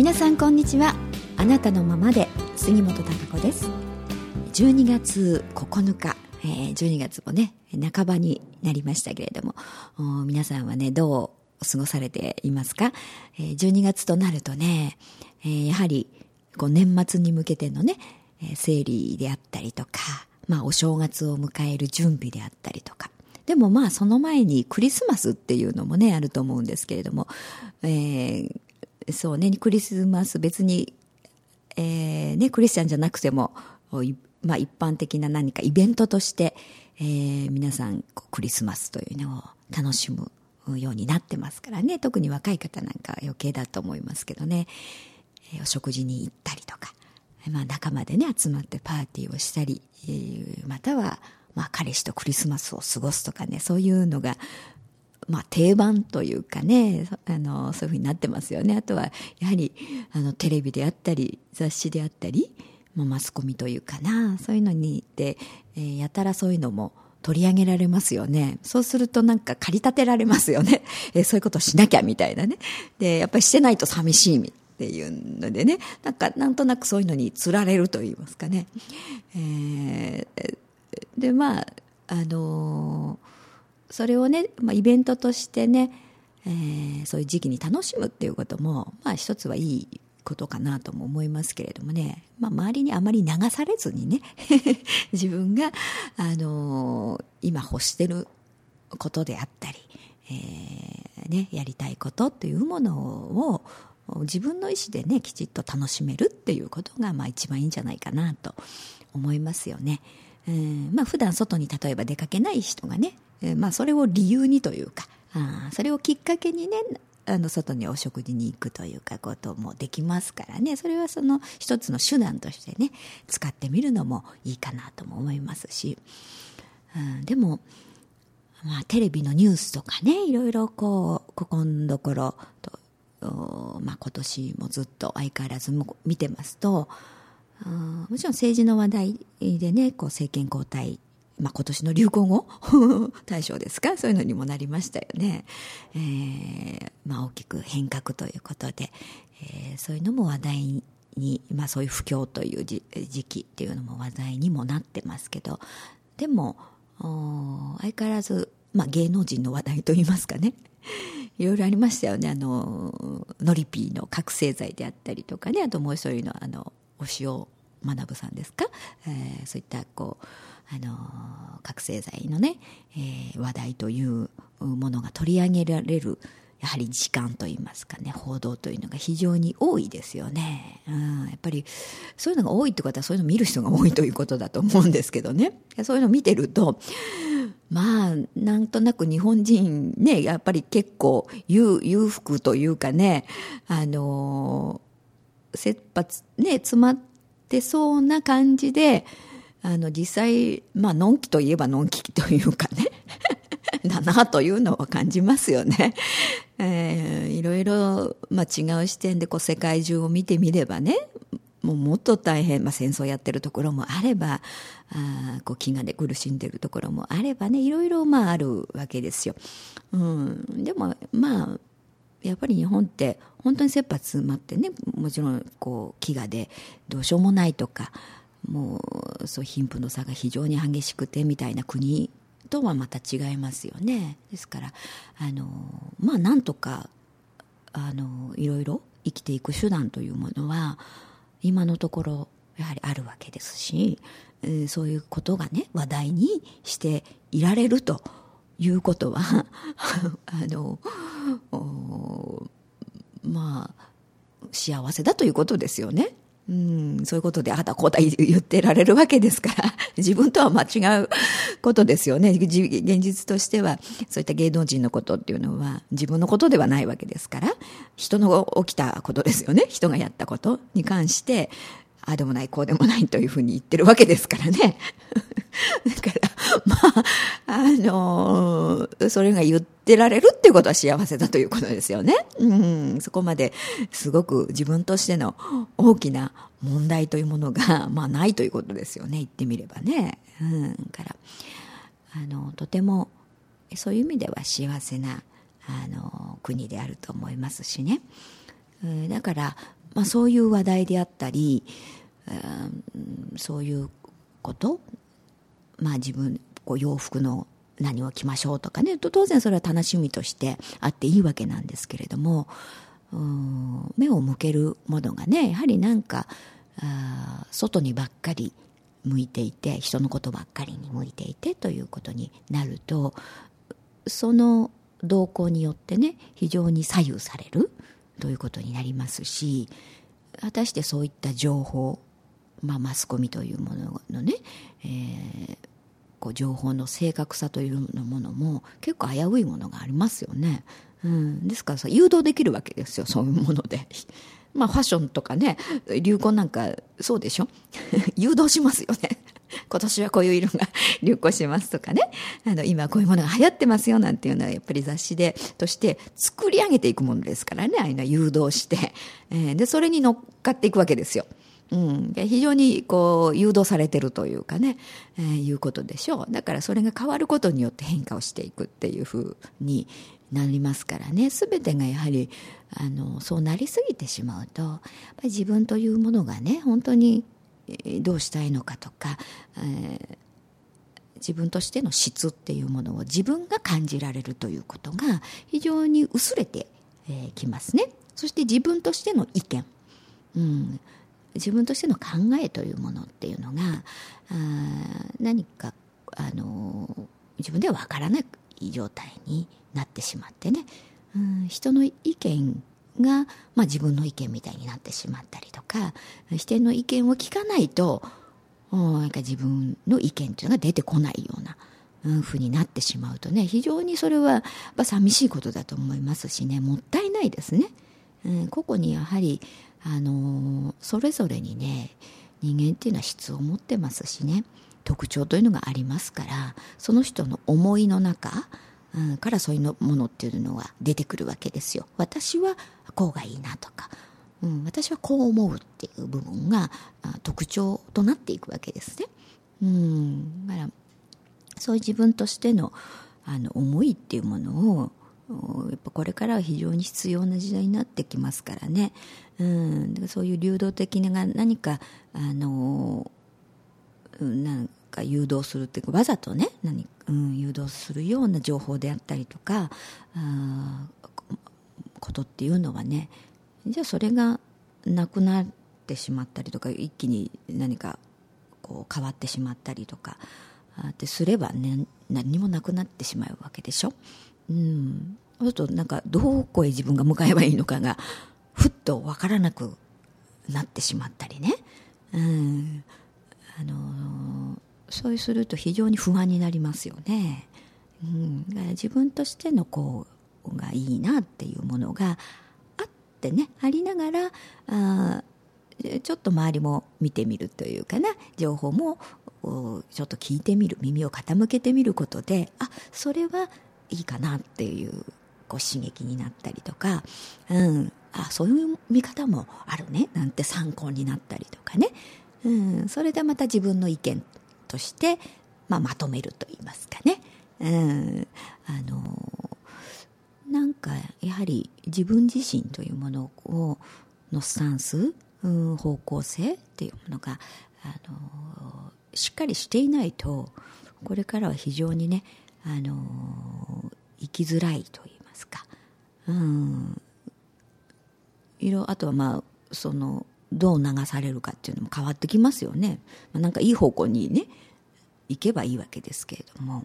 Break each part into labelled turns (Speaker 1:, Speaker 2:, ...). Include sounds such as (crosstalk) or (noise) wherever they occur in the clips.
Speaker 1: 皆さんこんにちは。あなたのままで杉本孝子です。12月9日、12月もね半ばになりましたけれども皆さんはねどう過ごされていますか、12月となるとね、やはりこう年末に向けてのね、整理であったりとか、まあお正月を迎える準備であったりとか、でもまあその前にクリスマスっていうのもね、あると思うんですけれども、えー、そうね、クリスマス別に、えー、ね、クリスチャンじゃなくても、まあ一般的な何かイベントとして、えー、皆さんクリスマスというのを楽しむようになってますからね、特に若い方なんか余計だと思いますけどね、えー、お食事に行ったりとか、まあ仲間でね、集まってパーティーをしたり、えー、または、まあ彼氏とクリスマスを過ごすとかね、そういうのが、まあ、定番というかね、あの、そういうふうになってますよね。あとは、やはり、あの、テレビであったり、雑誌であったり、まあ、マスコミというかな、そういうのに、で、えー、やたらそういうのも取り上げられますよね。そうするとなんか駆り立てられますよね。(laughs) えー、そういうことしなきゃみたいなね。で、やっぱりしてないと寂しいっていうのでね、なんか、なんとなくそういうのに釣られると言いますかね。えー、で、まあ、あのーそれをね、まあ、イベントとしてね、えー、そういう時期に楽しむっていうことも、まあ一つはいいことかなとも思いますけれどもね、まあ周りにあまり流されずにね、(laughs) 自分が、あのー、今欲してることであったり、えー、ね、やりたいことっていうものを自分の意思でね、きちっと楽しめるっていうことが、まあ一番いいんじゃないかなと思いますよね。えー、まあ普段外に例えば出かけない人がね、えー、まあそれを理由にというか、あそれをきっかけにね、あの外にお食事に行くというかこともできますからね。それはその一つの手段としてね使ってみるのもいいかなとも思いますし、うん、でも、まあ、テレビのニュースとかねいろいろこうここのところと、まあ、今年もずっと相変わらず見てますともちろん政治の話題でねこう政権交代まあ、今年の流行語？(laughs) 大賞ですか？そういうのにもなりましたよね。えー、まあ、大きく変革ということで、えー、そういうのも話題に、まあ、そういう不況という時期っていうのも話題にもなってますけど、でも、相変わらず、まあ、芸能人の話題といいますかね。(laughs) いろいろありましたよね。あの、ノリピーの覚醒剤であったりとかね。あともう一人の、あの、お塩学さんですか、えー、そういったこうあの覚醒剤のね、えー、話題というものが取り上げられるやはり時間といいますかね報道というのが非常に多いですよね、うん、やっぱりそういうのが多いってことはそういうのを見る人が多いということだと思うんですけどね。そういうのを見てるとまあなんとなく日本人ねやっぱり結構裕裕福というかねあの切羽ね詰まってそうな感じで、あの、実際、まあ、のんきといえばのんきというかね、(laughs) だなというのは感じますよね。(laughs) えー、いろいろ、まあ、違う視点でこう世界中を見てみればね、もうもっと大変、まあ、戦争やってるところもあれば、あこう飢餓で苦しんでるところもあればね、いろいろまああるわけですよ。うん、でもまあやっぱり日本って本当に切羽詰まってねもちろんこう飢餓でどうしようもないとかもうそう貧富の差が非常に激しくてみたいな国とはまた違いますよねですからあのまあなんとかあのいろいろ生きていく手段というものは今のところやはりあるわけですし、えー、そういうことがね話題にしていられるということは (laughs) あのまあ幸せだということですよね。うん、そういうことであだこうだ言ってられるわけですから、(laughs) 自分とは間違うことですよね。現実としては、そういった芸能人のことっていうのは自分のことではないわけですから、人の起きたことですよね。人がやったことに関して、ああでもない、こうでもないというふうに言ってるわけですからね。(laughs) だか、あのー、それが言ってられるっていうことは幸せだということですよね。うん、そこまですごく自分としての大きな問題というものが、(laughs) まあないということですよね。言ってみればね。うん、から、あの、とても、そういう意味では幸せな、あの、国であると思いますしね。だからまあ、そういう話題であったり、うん、そういうことまあ自分こう洋服の何を着ましょうとかね。当然それは楽しみとしてあっていいわけなんですけれどもうん目を向けるものがねやはりなんかあ外にばっかり向いていて人のことばっかりに向いていてということになるとその動向によってね非常に左右されるということになりますし果たしてそういった情報、まあ、マスコミというもののね、えー、こう情報の正確さというものも結構危ういものがありますよね。うん、ですから誘導できるわけですよそういうもので。(laughs) まあファッションとかね流行なんかそうでしょ？(laughs) 誘導しますよね (laughs) 今年はこういう色が流行しますとかねあの今こういうものが流行ってますよなんていうのはやっぱり雑誌でとして作り上げていくものですからねああいうのは誘導して、えー、でそれに乗っかっていくわけですよ。うん、非常にこう誘導されてるというかね、えー、いうことでしょう。だからそれが変わることによって変化をしていくっていうふうになりますからね。全てがやはりあのそうなりすぎてしまうとやっぱり自分というものがね本当にどうしたいのかとか、えー、自分としての質っていうものを自分が感じられるということが非常に薄れてき、えー、ますね。そして自分としての意見、うん、自分としての考えというものっていうのがあ何かあの自分では分からない状態になってしまってね、うん、人の意見が、まあ、自分の意見みたいになってしまったりとか人の意見を聞かないとなんか自分の意見というのが出てこないような。うん、ふうになってしまうとね。非常にそれは寂しいことだと思いますしね。もったいないですね、うん、個々にやはりあのそれぞれにね人間っていうのは質を持ってますしね特徴というのがありますからその人の思いの中、うん、からそういうものっていうのは出てくるわけですよ。私はこうがいいなとか、うん、私はこう思うっていう部分が特徴となっていくわけですね。うん、だからそういう自分としてのあの思いっていうものをやっぱこれからは非常に必要な時代になってきますからね、うん、そういう流動的な何かあのなんか誘導するっていうかわざとね何、うん、誘導するような情報であったりとかあことっていうのはねじゃあそれがなくなってしまったりとか一気に何かこう変わってしまったりとかってすればね何もなくなってしまうわけでしょ。うん、そうするとなんかどこへ自分が向かえばいいのかがふっと分からなくなってしまったりね。うん。あのそうすると非常に不安になりますよね。うん、自分としてのこうがいいなっていうものがあってねありながらあちょっと周りも見てみるというかな。情報もちょっと聞いてみる。耳を傾けてみることであそれはいいかなっていうこう刺激になったりとか、うん、あそういう見方もあるね。なんて参考になったりとかね。うん、それでまた自分の意見として、まあ、まとめると言いますかね、うん、あのなんかやはり自分自身というものをのスタンス、うん、方向性っていうものがあのしっかりしていないとこれからは非常にねあの生きづらいと言いますか、うん、色あとはまあそのどう流されるかっていうのも変わってきますよね。まあ、なんかいい方向にね行けばいいわけですけれども、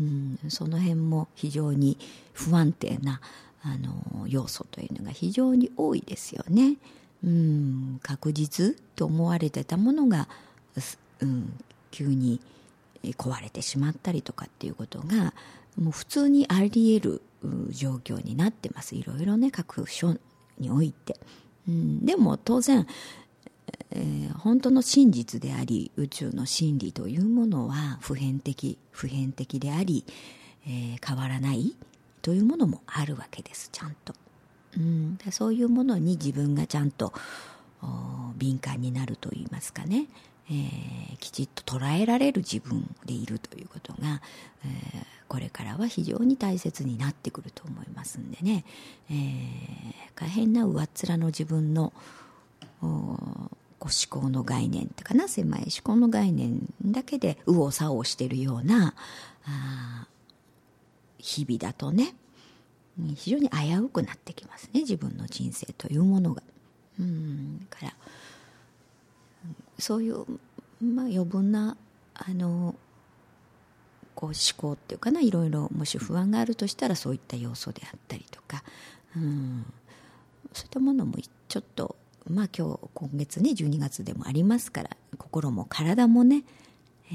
Speaker 1: うん、その辺も非常に不安定なあの要素というのが非常に多いですよね。うん、確実と思われてたものが、うん、急に壊れてしまったりとかっていうことがもう普通にあり得る状況になってます。いろいろね各所において。うん、でも当然、えー、本当の真実であり宇宙の真理というものは普遍的普遍的であり、えー、変わらないというものもあるわけです。ちゃんと、うん、そういうものに自分がちゃんと敏感になるといいますかね、えー、きちっと捉えられる自分でいるということが、えー、これからは非常に大切になってくると思いますんでね、えー、大変な上っ面の自分のこう思考の概念ってかな狭い思考の概念だけで右往左往しているようなあ日々だとね非常に危うくなってきますね自分の人生というものが。うんからそういう、まあ、余分なあのこう思考っていうかないろいろもし不安があるとしたらそういった要素であったりとか、うん、そういったものもちょっとまあ今日今月ね12月でもありますから心も体もね、えー、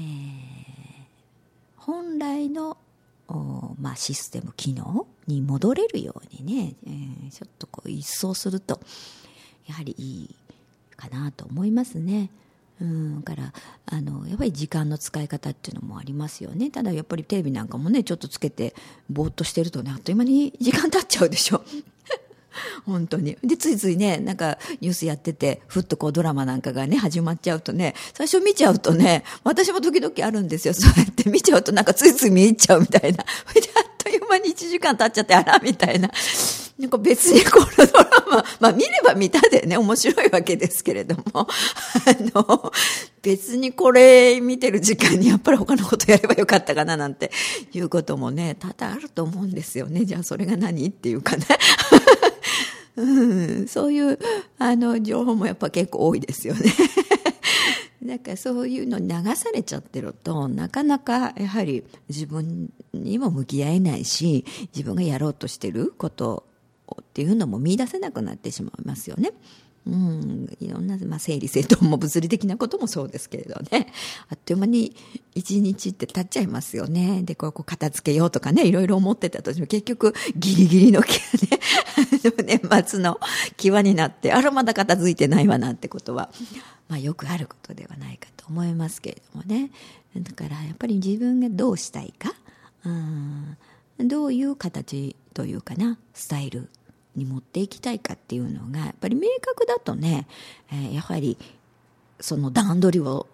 Speaker 1: 本来のまあ、システム機能に戻れるようにね、えー、ちょっとこう一掃するとやはりいいかなと思いますね。うんからあのやっぱり時間の使い方っていうのもありますよねただやっぱりテレビなんかもねちょっとつけてぼーっとしてるとねあっという間に時間経っちゃうでしょ (laughs) 本当に。で、ついついね、なんかニュースやってて、ふっとこうドラマなんかがね、始まっちゃうとね、最初見ちゃうとね、私も時々あるんですよ。そうやって見ちゃうとなんかついつい見入っちゃうみたいな。(laughs) あっという間に1時間経っちゃって、あら、みたいな。なんか別にこのドラマ、まあ見れば見たでね、面白いわけですけれども、(laughs) あの、別にこれ見てる時間にやっぱり他のことやればよかったかななんていうこともね、多々あると思うんですよね。じゃあそれが何っていうかね。(laughs) うん、そういうあの情報もやっぱ結構多いですよね。(laughs) だかそういうのに流されちゃってるとなかなかやはり自分にも向き合えないし自分がやろうとしてることっていうのも見出せなくなってしまいますよね。うん、いろんな、まあ、整理整頓も物理的なこともそうですけれどね。(laughs) あっという間に一日って経っちゃいますよね。で、こう、こう片付けようとかね、いろいろ思ってたとしても、結局、ギリギリのね、(laughs) 年末の際になって、あら、まだ片付いてないわなんてことは、まあ、よくあることではないかと思いますけれどもね。だから、やっぱり自分がどうしたいか、うん、どういう形というかな、スタイルに持っていきたいかっていうのがやっぱり明確だとね、えー、やはりその段取りを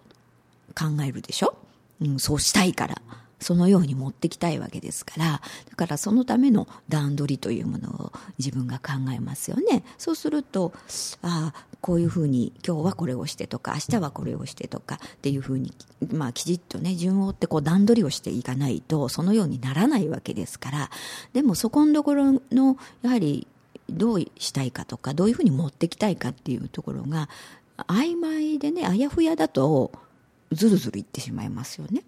Speaker 1: 考えるでしょ、うん、そうしたいからそのように持ってきたいわけですから。だからそのための段取りというものを自分が考えますよね。そうするとああこういうふうに今日はこれをしてとか明日はこれをしてとかっていうふうに、まあ、きちっとね順を追ってこう段取りをしていかないとそのようにならないわけですからでもそこのところのやはりどうしたいかとかどういうふうに持ってきたいかっていうところが曖昧でねあやふやだとずるずるいってしまいますよね。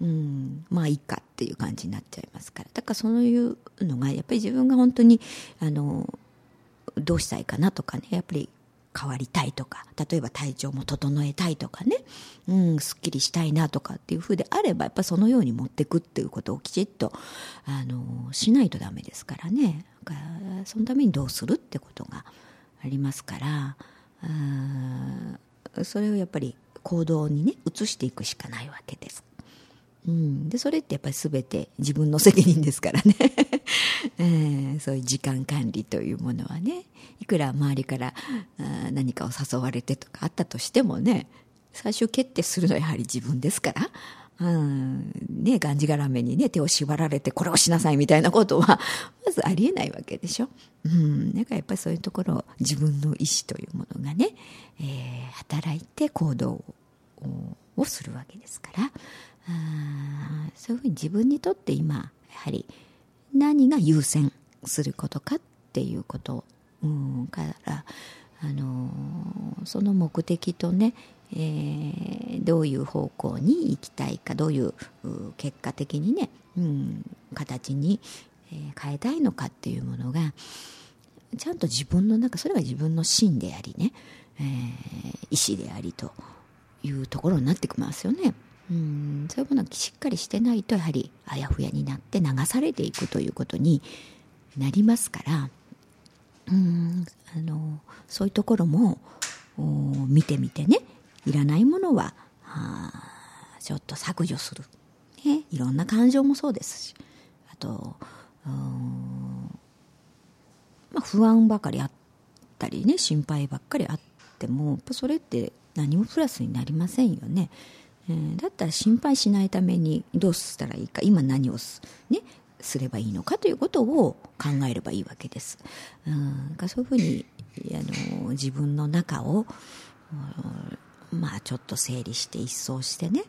Speaker 1: うん、まあいいかっていう感じになっちゃいますからだからそういうのがやっぱり自分が本当にあのどうしたいかなとかねやっぱり変わりたいとか例えば体調も整えたいとかね、うん、すっきりしたいなとかっていうふうであればやっぱそのように持っていくっていうことをきちっとあのしないとダメですからね。からそのためにどうするってことがありますからそれをやっぱり行動にね移していくしかないわけです。うん、でそれってやっぱり全て自分の責任ですからね、え (laughs) ー、そういう時間管理というものはねいくら周りから何かを誘われてとかあったとしてもね最終決定するのはやはり自分ですから、うんね、がんじがらめにね手を縛られてこれをしなさいみたいなことは (laughs) まずありえないわけでしょ。うん、だからやっぱりそういうところ自分の意思というものがね、えー、働いて行動をするわけですからあそういうふうに自分にとって今やはり何が優先することかっていうことうんからあのその目的とね、えー、どういう方向に行きたいかどういう結果的にね、うん、形に、変えたいのかっていうものがちゃんと自分の中それが自分の芯でありね、えー、意思でありというところになってきますよね。うんそういうものがしっかりしてないとやはりあやふやになって流されていくということになりますからうんあのそういうところも見てみてね。いらないものはちょっと削除する、ね、いろんな感情もそうですし。あと、まあ、不安ばかりあったりね心配ばっかりあってもそれって何もプラスになりませんよね。えー、だったら心配しないためにどうしたらいいか今何をす,、ね、すればいいのかということを考えればいいわけです。うん、そういうふうにあの自分の中をまあちょっと整理して一掃してね、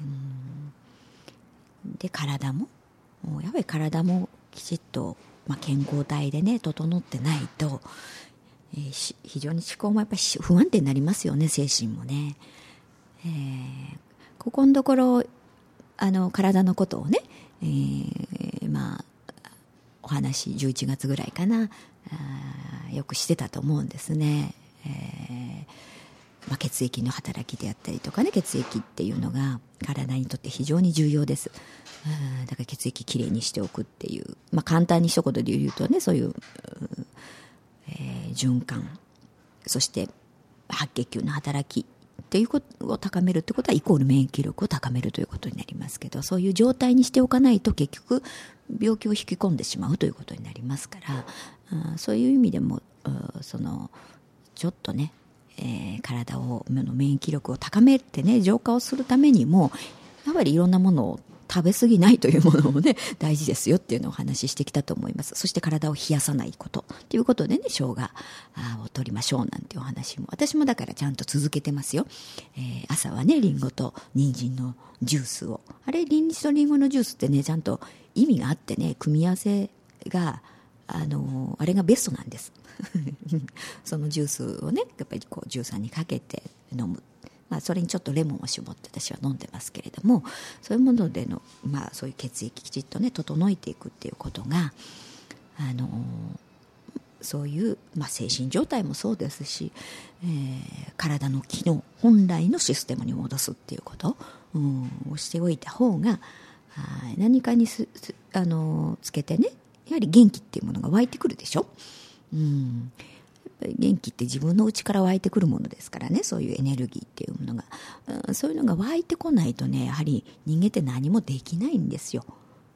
Speaker 1: うん、で体もやっぱり体もきちっと、まあ、健康体でね整ってないと、えー、非常に思考もやっぱり不安定になりますよね精神もね、えー、ここのところあの体のことをね、えー、まあお話11月ぐらいかなあよくしてたと思うんですね、えーまあ、血液の働きであったりとかね血液っていうのが体にとって非常に重要です。だから血液きれいにしておくっていう、まあ、簡単に一言で言うとねそういう、えー、循環そして白血球の働きっていうことを高めるってことはイコール免疫力を高めるということになりますけどそういう状態にしておかないと結局病気を引き込んでしまうということになりますからそういう意味でもそのちょっとね、えー、体を免疫力を高めてね浄化をするためにもやっぱりいろんなものを食べ過ぎないというものもね、大事ですよっていうのをお話ししてきたと思います。そして体を冷やさないことということでね、生姜を取りましょうなんていうお話も。私もだからちゃんと続けてますよ。えー、朝はね、リンゴと人参のジュースを。あれ、リンゴとリンゴのジュースってね、ちゃんと意味があってね、組み合わせが、あのあれがベストなんです。(laughs) そのジュースをね、やっぱりこう、ジューサーにかけて飲む。まあ、それにちょっとレモンを絞って私は飲んでますけれどもそういうものでの、まあ、そういう血液きちっとね整えていくっていうことがあのそういう、まあ、精神状態もそうですし、えー、体の機能本来のシステムに戻すっていうこと、うん、をしておいた方が何かにすあのつけてねやはり元気っていうものが湧いてくるでしょ？うん元気って自分の内から湧いてくるものですからねそういうエネルギーっていうものが、うん、そういうのが湧いてこないとねやはり人間って何もできないんですよ、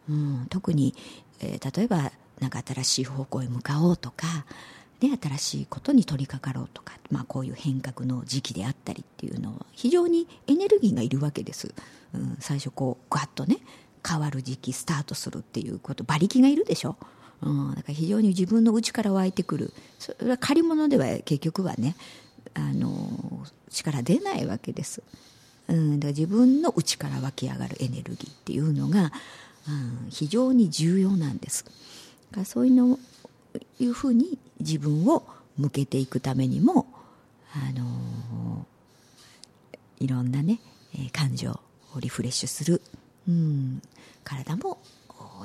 Speaker 1: うん、特に、えー、例えばなんか新しい方向へ向かおうとかね、新しいことに取り掛かろうとか、まあ、こういう変革の時期であったりっていうのは非常にエネルギーがいるわけです、うん、最初こうガッとね変わる時期スタートするっていうこと馬力がいるでしょ、うん、だから非常に自分の内から湧いてくる。それは借り物では結局はねあの力出ないわけです、うん、だから自分の内から湧き上がるエネルギーっていうのが、うん、非常に重要なんです。だからそういうのいうふうに自分を向けていくためにもあのいろんなね感情をリフレッシュする、うん、体も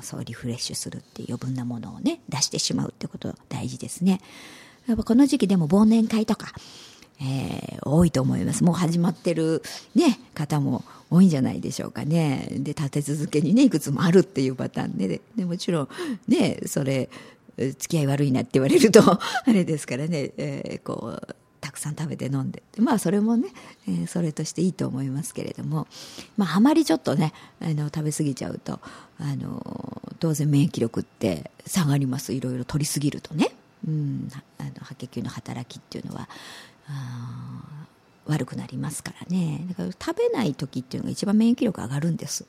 Speaker 1: そうリフレッシュするっていう余分なものをね出してしまうってこと大事ですね。やっぱこの時期でも忘年会とか、えー、多いと思います。もう始まってるね方も多いんじゃないでしょうかね。で立て続けにねいくつもあるっていうパターンでででもちろんねそれ付き合い悪いなって言われるとあれですからね、えー、こうさん食べて飲んで。まあそれもね、えー、それとしていいと思いますけれども、まあ、あまりちょっとねあの食べ過ぎちゃうとあの当然免疫力って下がります。いろいろ取りすぎるとね、うん、あの白血球の働きっていうのは悪くなりますからね。だから食べない時っていうのが一番免疫力上がるんです。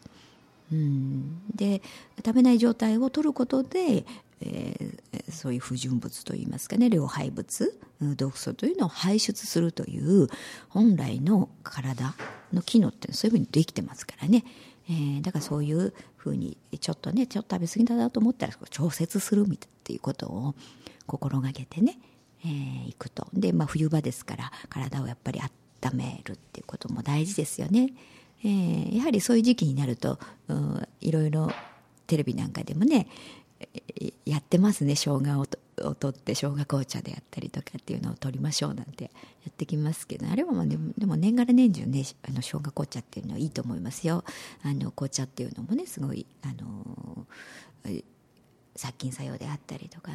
Speaker 1: うん、で食べない状態を取ることでえー、そういう不純物といいますかね老廃物毒素というのを排出するという本来の体の機能ってそういうふうにできてますからね、えー、だからそういうふうにちょっとねちょっと食べ過ぎだなと思ったら調節するみたいっていうことを心がけてね、えー、いくと。で、まあ、冬場ですから体をやっぱり温めるっていうことも大事ですよね。えー、やはりそういう時期になると、いろいろテレビなんかでもねやってますね。生姜をを取って生姜紅茶であったりとかっていうのを取りましょうなんてやってきますけどあれはまあでもでも年がら年中ねあの生姜紅茶っていうのはいいと思いますよ。あの紅茶っていうのもねすごいあの殺菌作用であったりとか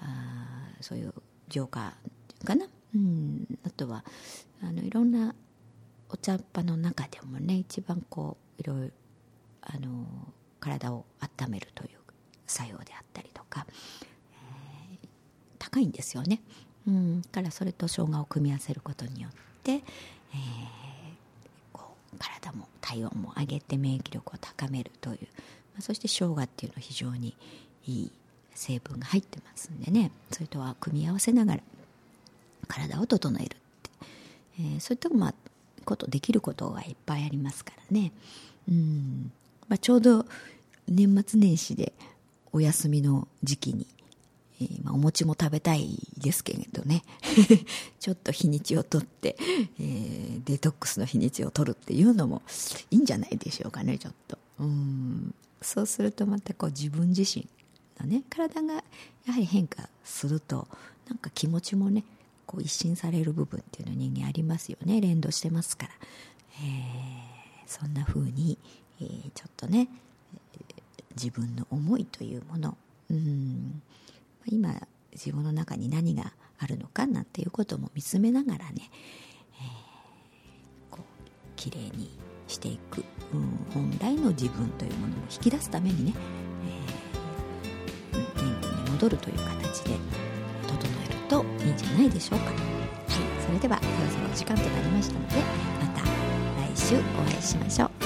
Speaker 1: あそういう浄化かな、うん、あとはあのいろんなお茶っ葉の中でもね一番こういろいろあの体を温めるという作用であったりとか、えー、高いんですよね。うん、からそれと生姜を組み合わせることによって、えー、こう体も体温も上げて免疫力を高めるという、まあ、そして生姜っていうのは非常にいい成分が入ってますんでねそれとは組み合わせながら体を整えるって、えー、そういったまあことできることがいっぱいありますからね。うん、まあ、ちょうど年末年始でお休みの時期に、えー、まあ、お餅も食べたいですけれどね。(laughs) ちょっと日にちを取って、えー、デトックスの日にちを取るっていうのもいいんじゃないでしょうかねちょっと。うん。そうするとまたこう自分自身のね体がやはり変化するとなんか気持ちもねこう一新される部分っていうの人間ありますよね。連動してますから、えー、そんな風に、えー、ちょっとね自分の思いというもの。うん。今自分の中に何があるのかなんていうことも見つめながらね、えー、こう綺麗にしていく、うん、本来の自分というものを引き出すためにね、えー、元気に戻るという形でといいんじゃないでしょうか。はい、それではそろそろお時間となりましたのでまた来週お会いしましょう。